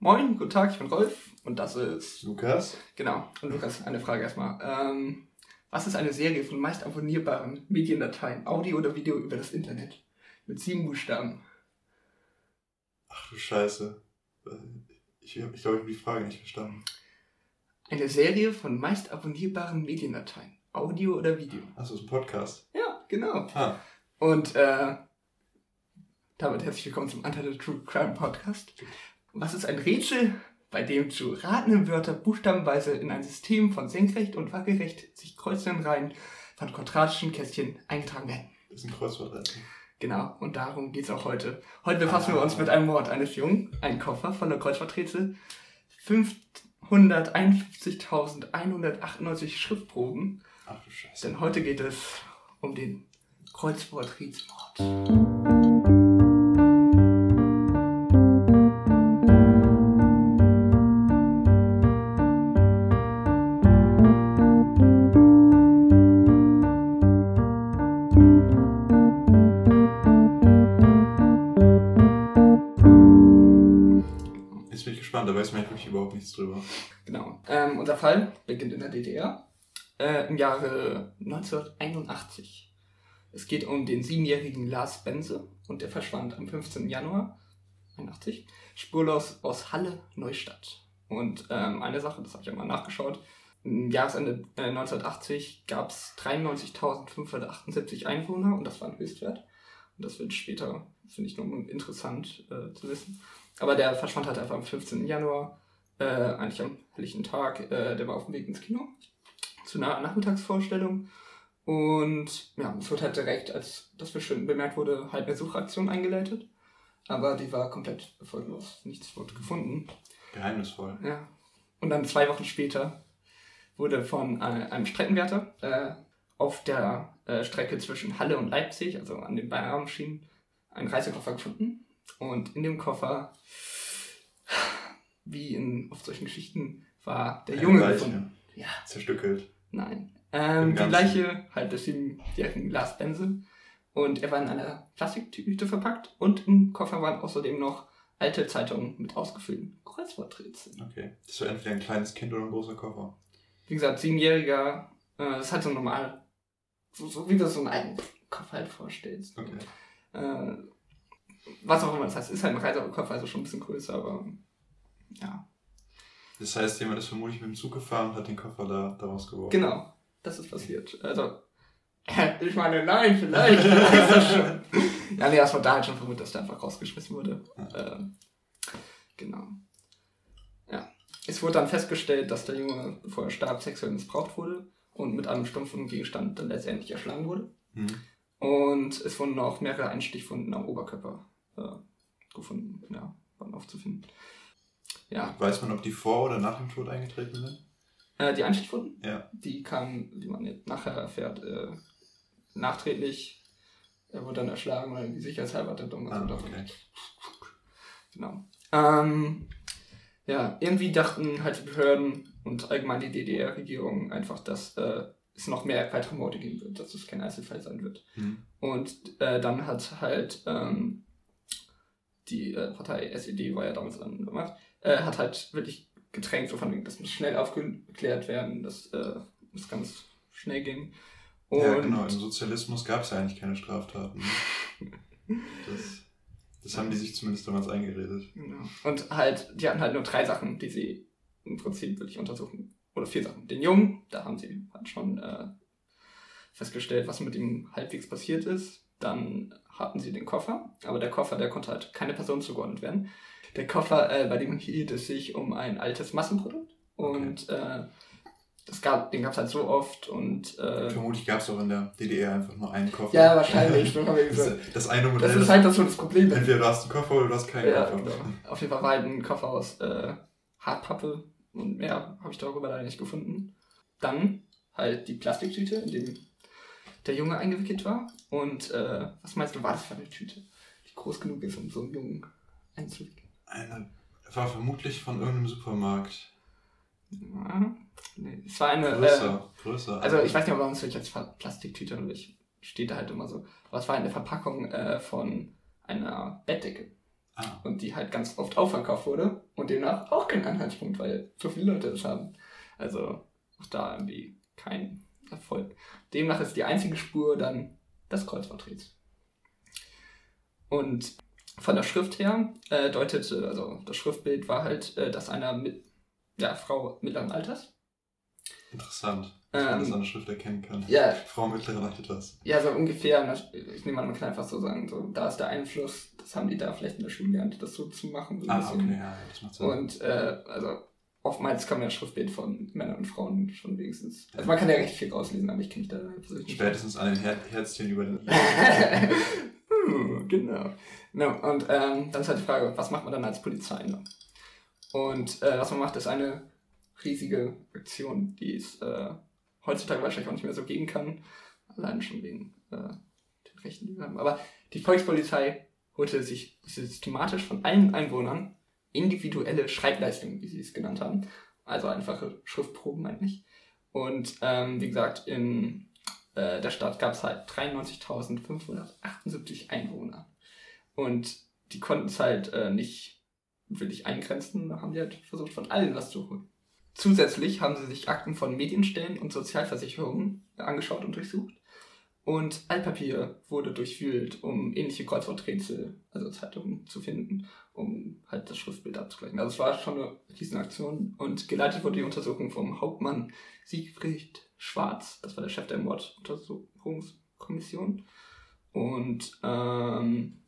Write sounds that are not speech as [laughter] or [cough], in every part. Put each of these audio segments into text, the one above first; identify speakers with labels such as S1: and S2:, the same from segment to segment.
S1: Moin, guten Tag, ich bin Rolf und das ist.
S2: Lukas?
S1: Genau. Und Lukas, eine Frage erstmal. Ähm, was ist eine Serie von meist abonnierbaren Mediendateien, Audio oder Video über das Internet? Mit sieben Buchstaben.
S2: Ach du Scheiße. Ich, ich glaube, ich habe die Frage nicht verstanden.
S1: Eine Serie von meist abonnierbaren Mediendateien, Audio oder Video?
S2: Achso, ist ein Podcast.
S1: Ja, genau.
S2: Ah,
S1: Und äh, damit herzlich willkommen zum Untitled True Crime Podcast. Was ist ein Rätsel, bei dem zu ratenden Wörter buchstabenweise in ein System von senkrecht und waagerecht sich kreuzenden Reihen von quadratischen Kästchen eingetragen werden?
S2: das ist ein Kreuzworträtsel.
S1: Genau, und darum geht's auch heute. Heute befassen wir uns mit einem Mord eines Jungen, ein Koffer von der Kreuzworträtsel, 551.198 Schriftproben,
S2: Ach du Scheiße.
S1: denn heute geht es um den Kreuzworträtselmord.
S2: Nichts drüber.
S1: Genau. Ähm, unser Fall beginnt in der DDR äh, im Jahre 1981. Es geht um den siebenjährigen Lars Benze und der verschwand am 15. Januar 81 spurlos aus Halle Neustadt. Und ähm, eine Sache, das habe ich einmal nachgeschaut. Im Jahresende äh, 1980 gab es 93.578 Einwohner und das war ein Höchstwert. Und das wird später, finde ich, noch interessant äh, zu wissen. Aber der verschwand halt einfach am 15. Januar äh, eigentlich am helllichen Tag. Äh, der war auf dem Weg ins Kino zu einer Nachmittagsvorstellung. Und ja, es wird halt direkt, als das schön bemerkt wurde, halt eine Suchaktion eingeleitet. Aber die war komplett erfolglos. Nichts wurde gefunden.
S2: Geheimnisvoll.
S1: Ja. Und dann zwei Wochen später wurde von äh, einem Streckenwärter äh, auf der äh, Strecke zwischen Halle und Leipzig, also an den Bayernschienen, ein Reisekoffer gefunden. Und in dem Koffer, wie in oft solchen Geschichten, war der Junge
S2: Leiche.
S1: gefunden. Ja,
S2: Zerstückelt.
S1: nein. Ähm, die. Leiche halt des siebenjährigen Lars Benze. Und er war in einer Plastiktüte verpackt. Und im Koffer waren außerdem noch alte Zeitungen mit ausgefüllten Kreuzworträtseln.
S2: Okay. Das war entweder ein kleines Kind oder ein großer Koffer.
S1: Wie gesagt, siebenjähriger, äh, das ist halt so normal, so, so wie du so einen alten Kopf halt vorstellst.
S2: Okay.
S1: Äh, was auch immer das heißt, ist halt ein Reisekopf, also schon ein bisschen größer, aber ja.
S2: Das heißt, jemand ist vermutlich mit dem Zug gefahren und hat den Koffer da, da rausgeworfen.
S1: Genau, das ist passiert. Also, [laughs] ich meine, nein, vielleicht. weiß [laughs] das schon. ja, nee, das war da halt schon vermutet, dass der einfach rausgeschmissen wurde. Äh, genau. Ja. Es wurde dann festgestellt, dass der Junge, bevor er starb, sexuell missbraucht wurde und mit einem stumpfen Gegenstand dann letztendlich erschlagen wurde.
S2: Hm.
S1: Und es wurden auch mehrere Einstichwunden am Oberkörper äh, gefunden, ja, waren aufzufinden. Ja,
S2: Weiß man, ob die vor oder nach dem Tod eingetreten sind?
S1: äh, die Einstichwunden,
S2: Ja.
S1: die kamen, wie man jetzt nachher erfährt, äh, nachträglich. Er wurde dann erschlagen oder irgendwie sicherheitshalber hat er dann
S2: Ah, okay.
S1: Genau. Ähm, ja, irgendwie dachten halt die Behörden und allgemein die DDR-Regierung einfach, dass äh, es noch mehr weitere Morde geben wird, dass es kein Einzelfall sein wird.
S2: Hm.
S1: Und äh, dann hat halt ähm, die äh, Partei SED, war ja damals an der Macht, äh, hat halt wirklich gedrängt, so von wegen, das muss schnell aufgeklärt werden, das äh, muss ganz schnell gehen. Und
S2: Ja, genau. Im Sozialismus gab es ja eigentlich keine Straftaten. ne? [laughs] Das, das haben die sich zumindest damals eingeredet.
S1: Genau. Und halt, die hatten halt nur drei Sachen, die sie im Prinzip wirklich untersuchen. Oder vier Sachen. Den Jungen, da haben sie halt schon äh, festgestellt, was mit ihm halbwegs passiert ist. Dann hatten sie den Koffer, aber der Koffer, der konnte halt keine Person zugeordnet werden. Der Koffer, äh, bei dem hielt es sich um ein altes Massenprodukt. Und äh, das gab, den gab es halt so oft und äh,
S2: Vermutlich gab es auch in der DDR einfach nur einen Koffer.
S1: ja, wahrscheinlich. so haben wir gesagt.
S2: Das, das eine Modell
S1: Das ist halt das, so das Problem.
S2: Entweder du hast einen Koffer oder du hast keinen
S1: Ja,
S2: Koffer.
S1: genau. Auf jeden Fall war halt ein Koffer aus äh, Hartpappe und mehr habe ich darüber leider nicht gefunden. Dann halt die Plastiktüte, in dem der Junge eingewickelt war. Und äh, was meinst du, war das für eine Tüte, die groß genug ist, um so einen Jungen einzuwickeln?
S2: Eine war vermutlich von irgendeinem Supermarkt.
S1: Ja, nee, es war eine. Äh,
S2: Größer, größer.
S1: also ich weiß nicht, ob man es Fa- Plastiktüte oder ich steht da halt immer so. Aber es war eine Verpackung äh, von einer Bettdecke.
S2: Ah,
S1: und die halt ganz oft aufverkauft wurde und demnach auch kein Anhaltspunkt, weil so viele Leute es haben. Also auch da irgendwie kein Erfolg. Demnach ist die einzige Spur dann das Kreuzworträtsel. Und von der Schrift her äh, deutete, also das Schriftbild war halt äh, das einer mit, ja, Frau mittleren Alters.
S2: interessant. Dass man
S1: Ähm,
S2: das an der Schrift erkennen kann.
S1: Ja,
S2: Frau mittleren Alters.
S1: ja, so ungefähr, ich nehme an, man kann einfach so sagen, so, da ist der Einfluss, das haben die da vielleicht in der Schule gelernt, das so zu machen. So
S2: Ah,
S1: bisschen.
S2: okay, ja, das macht Sinn.
S1: Und äh, also oftmals kann man ja Schriftbild von Männern und Frauen schon wenigstens. Also man kann ja recht viel rauslesen, aber ich kenne mich da persönlich nicht.
S2: Spätestens an den Her Herzchen über den [laughs]
S1: Hm, genau. No, und ähm, dann ist halt die Frage, was macht man dann als Polizei? Ne? Und äh, was man macht, ist eine riesige Aktion, die es äh, heutzutage wahrscheinlich auch nicht mehr so geben kann. Allein schon wegen äh, den Rechten, die wir haben. Aber die Volkspolizei holte sich systematisch von allen Einwohnern individuelle Schreibleistungen, wie sie es genannt haben. Also einfache Schriftproben eigentlich. Und ähm, wie gesagt, in äh, der Stadt gab es halt 93.578 Einwohner. Und die konnten es halt äh, nicht wirklich eingrenzen, da haben die halt versucht, von allen was zu holen. Zusätzlich haben sie sich Akten von Medienstellen und Sozialversicherungen angeschaut und durchsucht. Und Altpapier wurde durchwühlt, um ähnliche Kreuzworträtsel, also Zeitungen, zu finden, um halt das Schriftbild abzugleichen. Also es war schon eine Riesenaktion und geleitet wurde die Untersuchung vom Hauptmann Siegfried Schwarz, das war der Chef der Morduntersuchungskommission. Und ähm,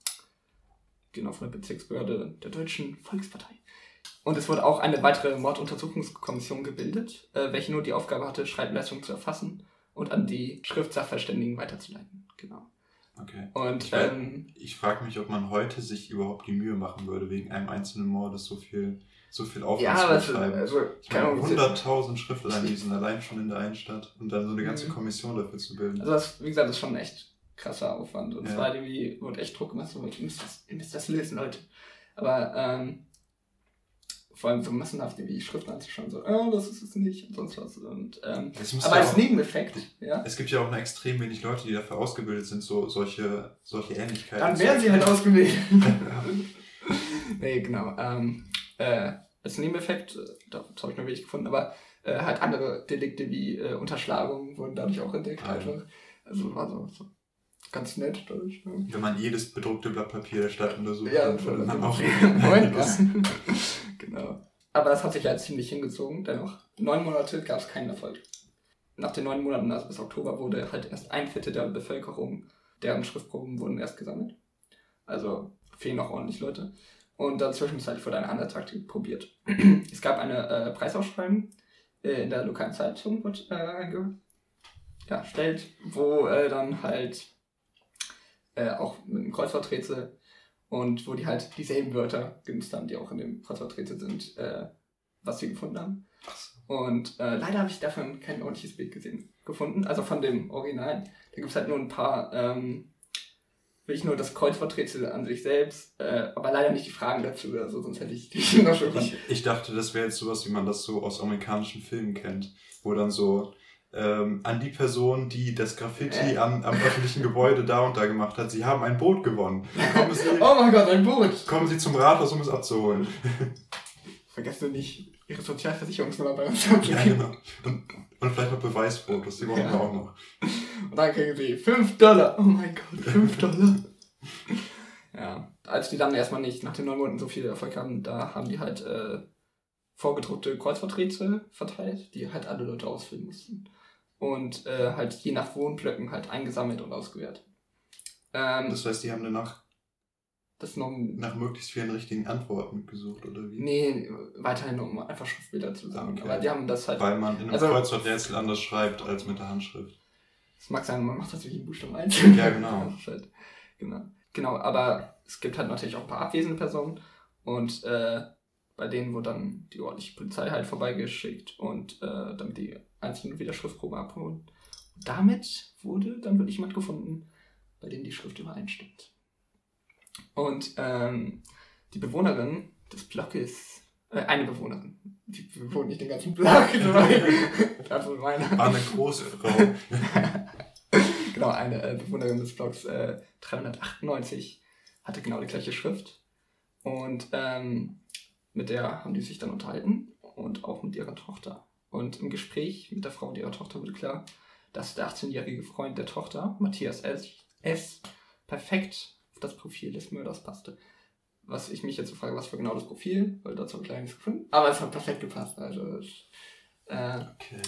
S1: genau von der Bezirksbehörde der Deutschen Volkspartei. Und es wurde auch eine weitere Morduntersuchungskommission gebildet, äh, welche nur die Aufgabe hatte, Schreibleistungen zu erfassen und an die Schriftsachverständigen weiterzuleiten. Genau.
S2: Okay.
S1: Und
S2: Ich
S1: ähm,
S2: Ich frage mich, ob man heute sich überhaupt die Mühe machen würde, wegen einem einzelnen Mordes so viel, so viel Aufwand
S1: ja,
S2: zu
S1: es,
S2: betreiben.
S1: also,
S2: ich
S1: keine
S2: meine,
S1: Ahnung,
S2: 100.000 Schriftanalysen allein schon in der einen Stadt und dann so eine ganze
S1: Mhm.
S2: Kommission dafür zu bilden.
S1: Also das, wie gesagt, das ist schon ein echt krasser Aufwand. Und
S2: Ja.
S1: es war halt irgendwie, wurde echt Druck gemacht, so, ihr müsst das, ihr müsst das lösen, Leute. Aber ähm, vor allem so massenhaft irgendwie Schriften anzuschauen, so, oh, das ist es nicht und sonst was. Und, ähm, aber
S2: ja
S1: als
S2: auch,
S1: Nebeneffekt, ja,
S2: es gibt ja auch noch extrem wenig Leute, die dafür ausgebildet sind, so solche, solche Ähnlichkeiten.
S1: dann
S2: zu
S1: werden sie halt.
S2: Ja. [laughs] [laughs]
S1: nee, genau. Ähm, äh, als Nebeneffekt, äh, das habe ich noch wenig gefunden, aber äh, halt andere Delikte wie äh, Unterschlagung wurden dadurch auch entdeckt.
S2: Ah, ja.
S1: Also war so, so ganz nett dadurch. Ne?
S2: Wenn man jedes bedruckte Blatt Papier der Stadt untersucht,
S1: Ja,
S2: dann würde man auch [laughs]
S1: mal. Genau. Aber das hat sich ja ziemlich hingezogen. Dennoch, neun Monate gab es keinen Erfolg. Nach den neun Monaten, also bis Oktober, wurde halt erst ein Viertel der Bevölkerung, deren Schriftproben wurden erst gesammelt. Also fehlen noch ordentlich Leute. Und dann zwischenzeitlich wurde eine andere Taktik probiert. [clears throat] es gab eine äh, Preisausschreibung äh, in der lokalen Zeitung, wird äh, ja, stellt, wo äh, dann halt äh, auch mit einem Kreuzworträtsel und wo die halt dieselben Wörter genutzt haben, die auch in dem Kreuzworträtsel sind, äh, was sie gefunden haben. Und äh, leider habe ich davon kein ordentliches Bild gesehen, gefunden, also von dem Original. Da gibt es halt nur ein paar, ähm, wirklich nur das Kreuzworträtsel an sich selbst, äh, aber leider nicht die Fragen dazu oder so, sonst hätte ich die [laughs] noch schon
S2: Ich, ich dachte, das wäre jetzt sowas, wie man das so aus amerikanischen Filmen kennt, wo dann so ähm, an die Person, die das Graffiti
S1: Äh.
S2: am, am öffentlichen Gebäude da und da gemacht hat, sie haben ein Boot gewonnen. Sie, [laughs]
S1: Oh mein Gott, ein Boot!
S2: kommen sie zum Rathaus, um es abzuholen. [laughs]
S1: Vergessen nicht, Ihre Sozialversicherungsnummer bei uns
S2: Ja,
S1: anzugeben.
S2: genau. Und, und vielleicht noch Beweisfotos, die brauchen
S1: Ja.
S2: wir auch noch.
S1: Und dann kriegen sie 5 Dollar. Oh mein Gott, 5 Dollar. [laughs] ja. Als die dann erstmal nicht nach den neun Monaten so viel Erfolg haben, da haben die halt äh, vorgedruckte Kreuzworträtsel verteilt, die halt alle Leute ausfüllen mussten. Und äh, halt je nach Wohnblöcken halt eingesammelt und ausgewertet. Ähm, das,
S2: Das heißt, die haben danach
S1: ist noch
S2: nach möglichst vielen richtigen Antworten gesucht, oder wie?
S1: Nee, weiterhin um einfach Schriftbilder zu sammeln.
S2: Okay.
S1: Aber die haben das halt.
S2: Weil man in einem
S1: Also-
S2: Kreuzworträtsel anders schreibt als mit der Handschrift.
S1: Es mag sein, man macht das wirklich in Buchstaben 1.
S2: Ja, genau. [laughs]
S1: Das halt, genau. Genau, aber es gibt halt natürlich auch ein paar abwesende Personen und äh, bei denen wurde dann die ordentliche Polizei halt vorbeigeschickt und äh, damit die einzelnen wieder Schriftproben abholen. Und damit wurde dann wirklich jemand gefunden, bei dem die Schrift übereinstimmt. Und ähm, die Bewohnerin des Blockes, äh, eine Bewohnerin, die bewohnt nicht den ganzen Block, [laughs] [laughs] das ist meine.
S2: War eine große Frau. [laughs]
S1: genau, eine äh, Bewohnerin des Blogs äh, 398 hatte genau die gleiche Schrift. Und ähm, mit der haben die sich dann unterhalten und auch mit ihrer Tochter. Und im Gespräch mit der Frau und ihrer Tochter wurde klar, dass der 18-jährige Freund der Tochter, Matthias S., S., perfekt auf das Profil des Mörders passte. Was ich mich jetzt so frage, was für genau das Profil, weil dazu habe ich leider nichts gefunden. Aber es hat perfekt gepasst. Also, äh,
S2: okay.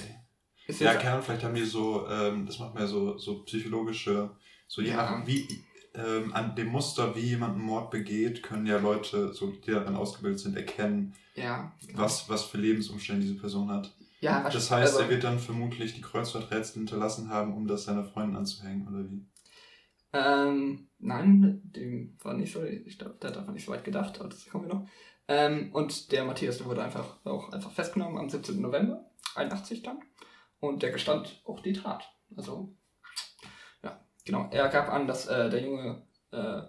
S2: ja, Kern, vielleicht haben die so, ähm, das macht mir so, so psychologische, so je ja. nach, wie, ähm, an dem Muster, wie jemand einen Mord begeht, können ja Leute, so, die daran ausgebildet sind, erkennen,
S1: ja,
S2: genau. was, was für Lebensumstände diese Person hat.
S1: Ja,
S2: das heißt, also, er wird dann vermutlich die Kreuzworträtsel hinterlassen haben, um das seiner Freundin anzuhängen, oder wie?
S1: Ähm, nein, dem war nicht so, ich glaube, der hat einfach nicht so weit gedacht, aber das kommen wir noch. Ähm, und der Matthias, der wurde einfach auch einfach festgenommen am 17. November, 81 dann. Und der gestand auch die Tat. Also, genau. Er gab an, dass äh, der Junge, äh,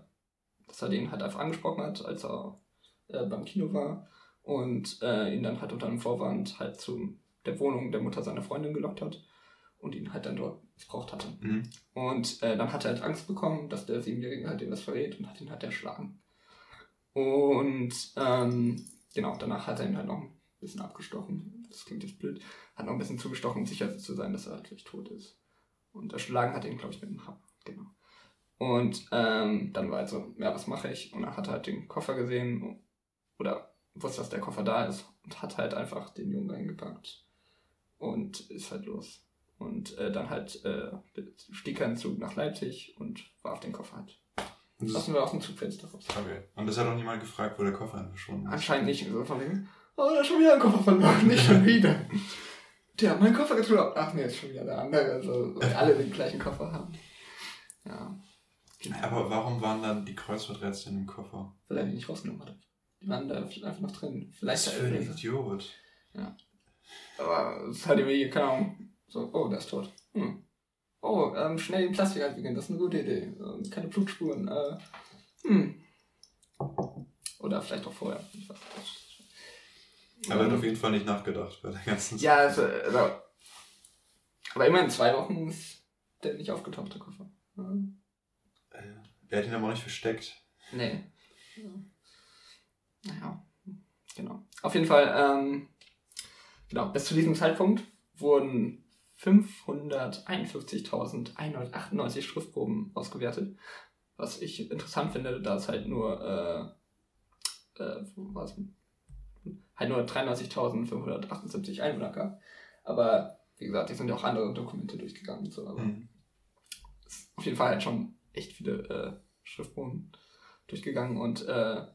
S1: dass er den halt einfach angesprochen hat, als er äh, beim Kino war. Und äh, ihn dann halt unter einem Vorwand halt zu der Wohnung der Mutter seiner Freundin gelockt hat und ihn halt dann dort missbraucht hatte. Mhm. Und äh, dann hat er halt Angst bekommen, dass der Siebenjährige halt ihm das verrät und hat ihn halt erschlagen. Und ähm, genau, danach hat er ihn halt noch ein bisschen abgestochen. Das klingt jetzt blöd. Hat noch ein bisschen zugestochen, um sicher zu sein, dass er halt wirklich tot ist. Und erschlagen hat er ihn, glaube ich, mit dem Hammer. Genau. Und ähm, dann war er so, ja, was mache ich? Und dann hat er halt den Koffer gesehen oder wusste, dass der Koffer da ist und hat halt einfach den Jungen eingepackt und ist halt los. Und äh, dann halt äh, stieg er in den Zug nach Leipzig und warf den Koffer halt. Lassen wir aus dem Zugfenster raus.
S2: Okay. Und das hat auch niemand gefragt, wo der Koffer verschwunden ist?
S1: Anscheinend nicht. So von wegen, oh, da ist schon wieder ein Koffer verloren, nicht schon wieder. [laughs] Der hat meinen Koffer getrunken. Ach nee, ist schon wieder der andere. Also, weil alle den gleichen Koffer haben. Ja.
S2: Genau. Aber warum waren dann die Kreuzworträtsel in dem Koffer?
S1: Weil er die nicht rausgenommen hat. Die waren da einfach noch drin. Vielleicht
S2: Was für ein Idiot.
S1: Ja. Aber es hat irgendwie, keine Ahnung, so, oh, der ist tot. Hm. Oh, ähm, schnell in Plastik einwickeln, das ist eine gute Idee. Ähm, keine Blutspuren. Äh, hm. Oder vielleicht auch vorher. Ich weiß
S2: nicht. Aber er hat auf jeden Fall nicht nachgedacht bei der ganzen
S1: Sache. Ja, also, also, aber immerhin zwei Wochen ist der nicht aufgetaucht, der Koffer. Ja.
S2: Äh, er hat ihn aber auch nicht versteckt.
S1: Nee. Ja. Naja, genau. Auf jeden Fall, ähm, genau, bis zu diesem Zeitpunkt wurden 551.198 Schriftproben ausgewertet. Was ich interessant finde, da es halt nur, äh, äh, was, halt nur 93.578 Einwohner gab. Aber wie gesagt, die sind ja auch andere Dokumente durchgegangen und so. Aber mhm. auf jeden Fall halt schon echt viele äh, Schriftproben durchgegangen und äh,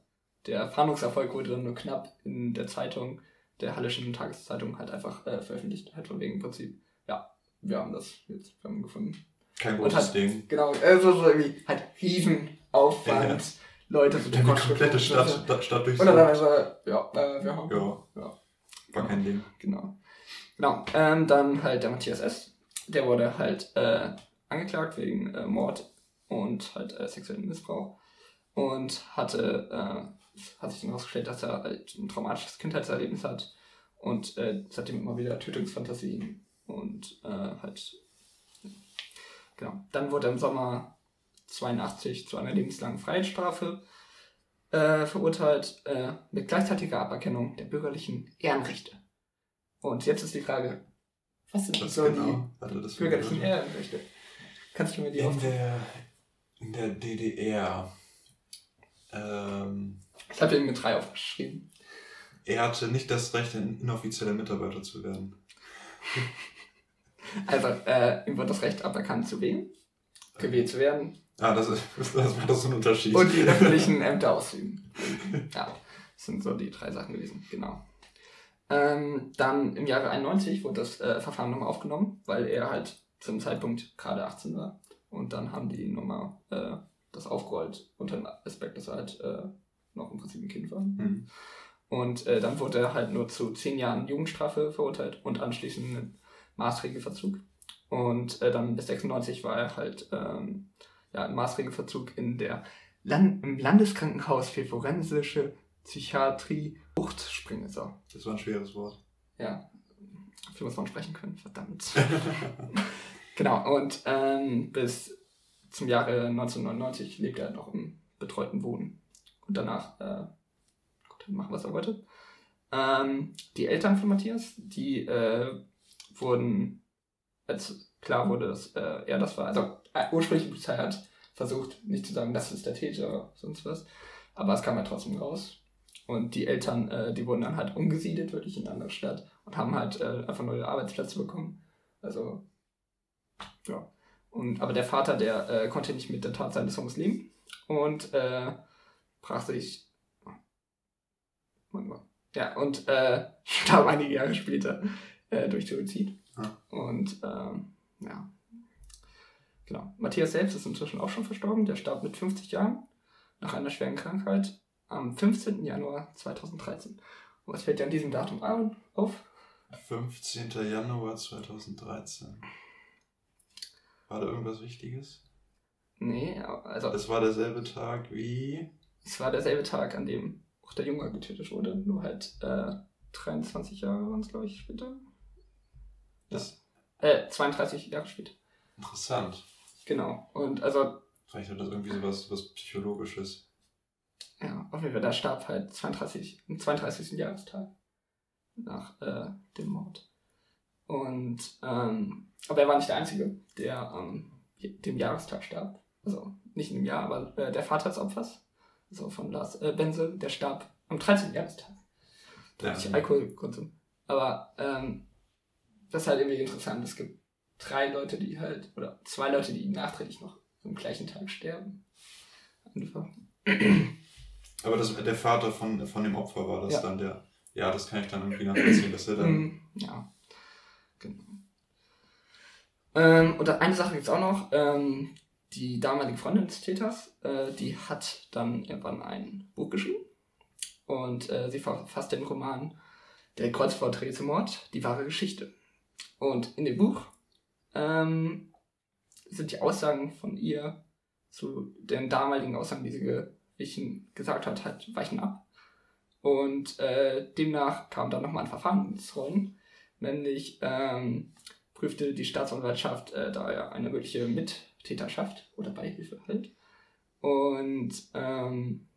S1: der Fahndungserfolg wurde dann nur knapp in der Zeitung, der Hallischen Tageszeitung, halt einfach äh, veröffentlicht, halt von wegen im Prinzip, ja, wir haben das jetzt, wir haben gefunden.
S2: Kein großes hat, Ding.
S1: Genau, also so irgendwie halt Riesenaufwand, ja. Leute
S2: zu Die komplette Stadt, Stadt, Stadt
S1: durchsucht. Und dann so, ja, äh, wir haben.
S2: Ja, ja. War kein Ding.
S1: Genau. Genau, ähm, dann halt der Matthias S., der wurde halt äh, angeklagt wegen äh, Mord und halt äh, sexuellen Missbrauch und hatte äh, hat sich dann herausgestellt, dass er halt ein traumatisches Kindheitserlebnis hat und äh, seitdem immer wieder Tötungsfantasien und äh, halt. Genau. Dann wurde er im Sommer 82 zu einer lebenslangen Freiheitsstrafe äh, verurteilt, äh, mit gleichzeitiger Aberkennung der bürgerlichen Ehrenrechte. Und jetzt ist die Frage, was sind was so genau? die bürgerlichen Ehrenrechte? Kannst du mir die
S2: in der, in der DDR ähm,
S1: ich habe ihn mit drei aufgeschrieben.
S2: Er hatte nicht das Recht, ein inoffizieller Mitarbeiter zu werden. [laughs]
S1: Also, äh, ihm wird das Recht aberkannt, zu wählen, gewählt zu werden.
S2: Ah, das, ist, [laughs] das das so einen Unterschied.
S1: Und die öffentlichen [laughs] Ämter ausüben. Ja, das sind so die drei Sachen gewesen, genau. Ähm, dann im Jahre 91 wurde das äh, Verfahren nochmal aufgenommen, weil er halt zum Zeitpunkt gerade 18 war. Und dann haben die nochmal äh, das aufgerollt unter dem Aspekt, dass er halt äh, noch im Prinzip ein Kind war. Mhm. Und äh, dann wurde er halt nur zu zehn Jahren Jugendstrafe verurteilt und anschließend einen Maßregelverzug. Und äh, dann bis 96 war er halt ähm, ja, im Maßregelverzug in der Land im Landeskrankenhaus für forensische Psychiatrie Buchtspringesau.
S2: Das war ein schweres Wort.
S1: Ja, dafür muss man sprechen können, verdammt. [laughs] genau, und ähm, bis zum Jahre 1999 lebte er noch im betreuten Wohnen. Und danach äh, machen, was er wollte. Ähm, die Eltern von Matthias, die äh, wurden, als klar wurde, dass äh, er das war, also äh, ursprünglich Polizei hat versucht, nicht zu sagen, das ist der Täter oder sonst was, aber es kam ja trotzdem raus. Und die Eltern, äh, die wurden dann halt umgesiedelt, wirklich in eine andere Stadt und haben halt äh, einfach neue Arbeitsplätze bekommen. Also, ja. Und, aber der Vater, der äh, konnte nicht mit der Tat seines Sohnes leben und äh, brach sich. Ja, und äh, [laughs] starb einige Jahre später äh, durch Suizid. Ja. Und ähm, ja. Genau. Matthias selbst ist inzwischen auch schon verstorben. Der starb mit 50 Jahren nach einer schweren Krankheit am 15. Januar 2013. Und was fällt dir an diesem Datum auf?
S2: 15. Januar 2013. War da irgendwas Wichtiges?
S1: Nee, also.
S2: Es war derselbe Tag wie.
S1: Es war derselbe Tag, an dem auch der Junge getötet wurde, nur halt äh, 23 Jahre waren es, glaube ich, später. Das? Äh, 32 Jahre später.
S2: Interessant.
S1: Genau. Und also.
S2: Vielleicht hat das irgendwie so was, was Psychologisches.
S1: Ja, auf jeden Fall, da starb halt 32, am 32. Jahrestag nach äh, dem Mord. Und, ähm, aber er war nicht der Einzige, der ähm, dem Jahrestag starb. Also nicht in dem Jahr, aber äh, der Vater des Opfers, also von Lars äh, Benze, der starb am 13. Jahrestag. Durch ja. Alkoholkonsum. Aber ähm, das ist halt irgendwie interessant. Es gibt drei Leute, die halt, oder zwei Leute, die nachträglich noch am gleichen Tag sterben. Einfach.
S2: Aber das, der Vater von, von dem Opfer war das ja. dann der. Ja, das kann ich dann irgendwie nachvollziehen, dass er dann.
S1: Mm, ja, genau. Ähm, und eine Sache gibt es auch noch. Ähm, die damalige Freundin des Täters, äh, die hat dann irgendwann ein Buch geschrieben. Und äh, sie verfasst den Roman Der Kreuzfahrt-Mord, die wahre Geschichte. Und in dem Buch ähm, sind die Aussagen von ihr zu den damaligen Aussagen, die sie gesagt hat, halt weichen ab. Und äh, demnach kam dann nochmal ein Verfahren ins Rollen, nämlich ähm, prüfte die Staatsanwaltschaft äh, da eine mögliche Mittäterschaft oder Beihilfe halt. Und ähm,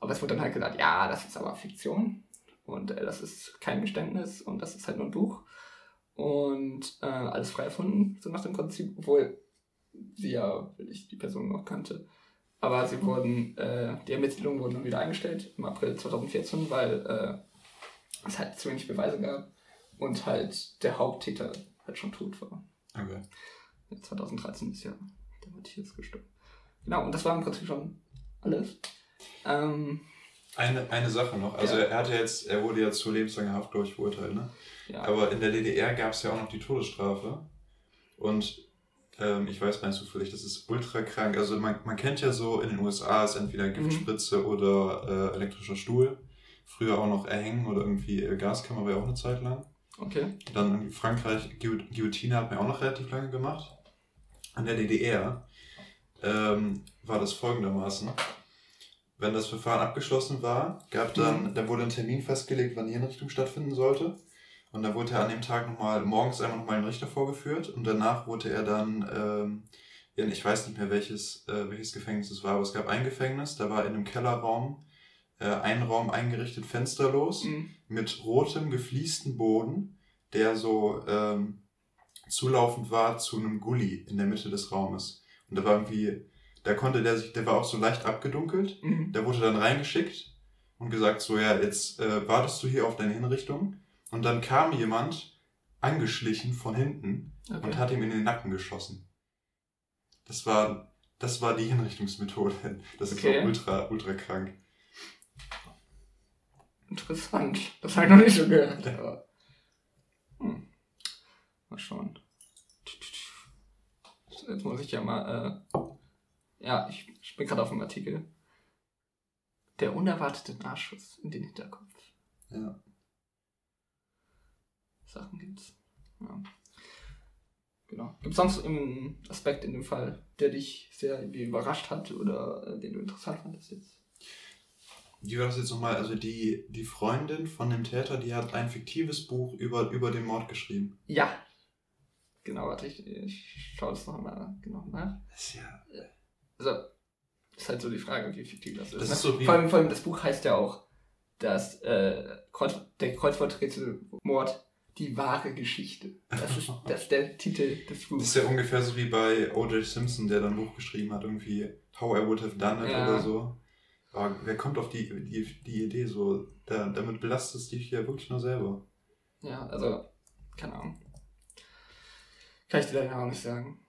S1: aber es wurde dann halt gesagt, ja, das ist aber Fiktion und äh, das ist kein Geständnis und das ist halt nur ein Buch und äh, alles frei erfunden, so nach dem Prinzip, obwohl sie ja wirklich die Person noch kannte. Aber sie wurden, äh, die Ermittlungen wurden dann wieder eingestellt im April 2014, weil äh, es halt zu wenig Beweise gab und halt der Haupttäter halt schon tot war.
S2: Okay.
S1: 2013 ist ja der Matthias gestorben. Genau, und das war im Prinzip schon alles. Ähm,
S2: eine, eine Sache noch, also ja. er hatte jetzt, er wurde ja zu lebenslanger Haft, glaube ich, verurteilt, ne? Ja. Aber in der DDR gab es ja auch noch die Todesstrafe. Und ähm, ich weiß nicht zufällig, das ist ultra krank. Also man, man kennt ja so, in den USA ist entweder mhm. Giftspritze mhm. oder äh, elektrischer Stuhl. Früher auch noch Erhängen oder irgendwie äh, Gaskammer war ja auch eine Zeit lang.
S1: Okay.
S2: Dann in Frankreich, Guillotine hat man auch noch relativ lange gemacht. An der DDR ähm, war das folgendermaßen. Wenn das Verfahren abgeschlossen war, gab dann, mhm. da wurde ein Termin festgelegt, wann die Hinrichtung stattfinden sollte. Und da wurde er an dem Tag nochmal, morgens einmal nochmal ein Richter vorgeführt und danach wurde er dann ähm, in, ich weiß nicht mehr welches, äh, welches Gefängnis es war, aber es gab ein Gefängnis, da war in einem Kellerraum äh, ein Raum eingerichtet, fensterlos, mhm. mit rotem, gefliesten Boden, der so ähm, zulaufend war zu einem Gully in der Mitte des Raumes. Und da war irgendwie, da konnte der sich, der war auch so leicht abgedunkelt, mhm. der wurde dann reingeschickt und gesagt so, ja, jetzt äh, wartest du hier auf deine Hinrichtung und dann kam jemand angeschlichen von hinten okay. und hat ihm in den Nacken geschossen. Das war, das war die Hinrichtungsmethode. Das okay. ist auch ultra, ultra krank.
S1: Interessant. Das habe ich noch nicht so gehört. Aber, hm. Mal schauen. Jetzt muss ich ja mal. Äh, ja, ich, ich bin gerade auf dem Artikel. Der unerwartete Nachschuss in den Hinterkopf.
S2: Ja.
S1: Sachen gibt. Ja. Genau. Gibt es sonst irgendeinen Aspekt in dem Fall, der dich sehr überrascht hat oder äh, den du interessant fandest jetzt?
S2: Wie war das jetzt nochmal? Also die, die Freundin von dem Täter, die hat ein fiktives Buch über, über den Mord geschrieben.
S1: Ja. Genau, warte, ich, ich schaue das nochmal genau nach.
S2: Das ist ja.
S1: Also, ist halt so die Frage, wie fiktiv das ist.
S2: Das
S1: ne?
S2: ist so
S1: vor, allem, vor allem das Buch heißt ja auch das, äh, Kreuz, der Kreuzworträtselmord die wahre Geschichte. Das ist, [laughs] das ist der Titel des
S2: Buchs. Das ist ja ungefähr so wie bei O.J. Simpson, der dann ein Buch geschrieben hat, irgendwie How I Would Have Done It ja. oder so. Aber wer kommt auf die, die, die Idee so? Da, damit belastest du dich ja wirklich nur selber.
S1: Ja, also, keine Ahnung. Kann ich dir leider auch nicht sagen.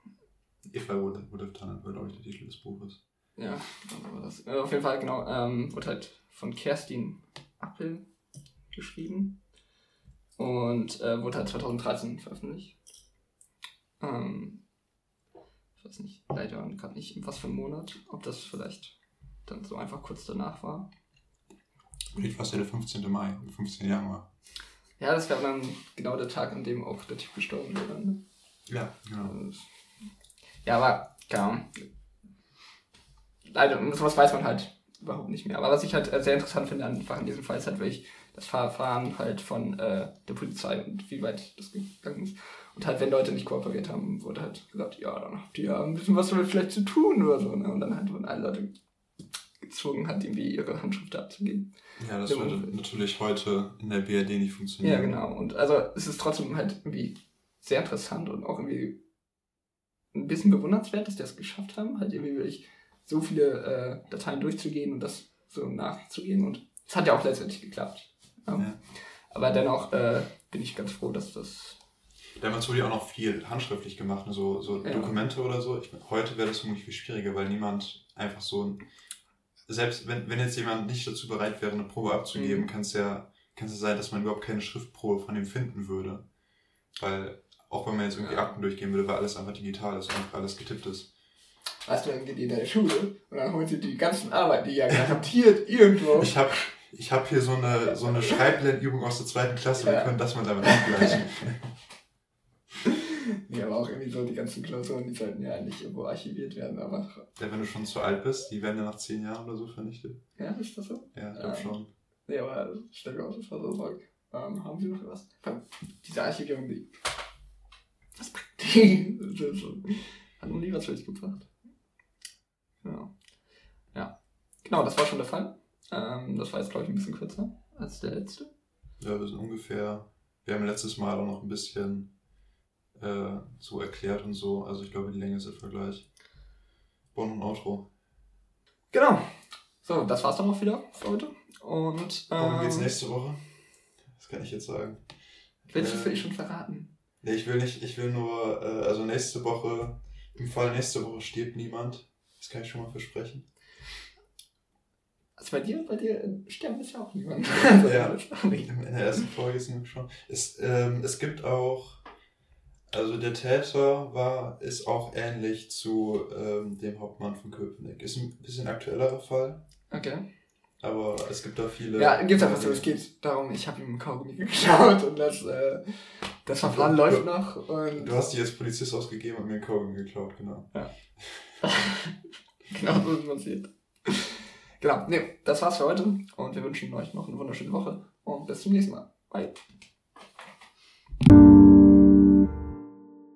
S2: If I Would, would Have Done It, war glaube ich der Titel des Buches.
S1: Ja, genau, das. Äh, auf jeden Fall, genau, ähm, wurde halt von Kerstin Appel geschrieben und äh, wurde halt 2013 veröffentlicht. Ähm, ich weiß nicht, leider gerade nicht, in was für einem Monat, ob das vielleicht dann so einfach kurz danach war.
S2: Ich fast ja der 15. Mai, der 15. Januar.
S1: Ja, das wäre dann genau der Tag, an dem auch der Typ gestorben wäre. Ne?
S2: Ja, genau.
S1: Ja, aber, genau. Leider, sowas weiß man halt überhaupt nicht mehr. Aber was ich halt sehr interessant finde einfach in diesem Fall ist halt wirklich das Verfahren halt von äh, der Polizei und wie weit das gegangen ist. Und halt, wenn Leute nicht kooperiert haben, wurde halt gesagt, ja, dann habt ihr ja ein bisschen was damit vielleicht zu tun oder so. Ne? Und dann halt wurden alle Leute gezwungen, halt irgendwie ihre Handschrift abzugeben.
S2: Ja, das würde natürlich heute in der BRD nicht funktionieren.
S1: Ja, genau. Und also es ist trotzdem halt irgendwie sehr interessant und auch irgendwie ein bisschen bewundernswert, dass die das geschafft haben, halt irgendwie wirklich so viele äh, Dateien durchzugehen und das so nachzugehen. Und es hat ja auch letztendlich geklappt. Ja. Ja. Aber dennoch äh, bin ich ganz froh, dass das.
S2: Damals wurde ja auch noch viel handschriftlich gemacht, ne? so, so ja. Dokumente oder so. Ich, heute wäre das vermutlich viel schwieriger, weil niemand einfach so ein. Selbst wenn, wenn jetzt jemand nicht dazu bereit wäre, eine Probe abzugeben, mhm. kann es ja, kann's ja sein, dass man überhaupt keine Schriftprobe von ihm finden würde. Weil, auch wenn man jetzt irgendwie Akten durchgehen würde, weil alles einfach digital ist und alles getippt ist.
S1: Weißt du, dann geht ihr in deine Schule und dann holt ihr die ganzen Arbeiten, die ihr garantiert [laughs] irgendwo.
S2: Ich habe ich hab hier so eine, so eine Schreiblernübung aus der zweiten Klasse, wir können das mal damit abgleichen. [laughs]
S1: Ja, aber auch irgendwie so die ganzen Klausuren, die sollten ja eigentlich irgendwo archiviert werden, aber.
S2: Ja, wenn du schon zu alt bist, die werden ja nach zehn Jahren oder so vernichtet.
S1: Ja, ist das so?
S2: Ja, ich glaube ähm, schon.
S1: Nee, aber stell dir auf, das war so Sorg. Ähm, haben sie noch was? Diese Archivierung, die. [laughs] Hat noch nie was für dich gebracht. Ja. Ja. Genau, das war schon der Fall. Ähm, das war jetzt, glaube ich, ein bisschen kürzer als der letzte.
S2: Ja, wir sind ungefähr. Wir haben letztes Mal auch noch ein bisschen äh, so erklärt und so. Also ich glaube, die Länge ist etwa gleich. Bonn und Outro.
S1: Genau. So, das war's dann auch wieder für heute. Und.
S2: Ähm, Worum geht's nächste Woche? Das kann ich jetzt sagen.
S1: Willst du äh, vielleicht schon verraten?
S2: Nee, ich will nicht, ich will nur, äh, also nächste Woche, im Fall nächste Woche stirbt niemand. Das kann ich schon mal versprechen.
S1: Also bei dir, bei dir sterben ist ja auch niemand. [laughs]
S2: ja, [laughs] in der ersten Folge ist es schon. Es, ähm, es gibt auch, also der Täter war, ist auch ähnlich zu ähm, dem Hauptmann von Köpenick. Ist ein bisschen aktuellerer Fall.
S1: Okay.
S2: Aber es gibt da viele.
S1: Ja, gibt einfach so. Es geht darum, ich habe ihm Kaugummi [laughs] geklaut und das, äh, das Verfahren läuft du, noch. Und
S2: du hast die als Polizist ausgegeben und mir einen Kaugummi geklaut, genau.
S1: Ja. [laughs] genau so ist passiert. Genau, nee, das war's für heute und wir wünschen euch noch eine wunderschöne Woche und bis zum nächsten Mal. Bye.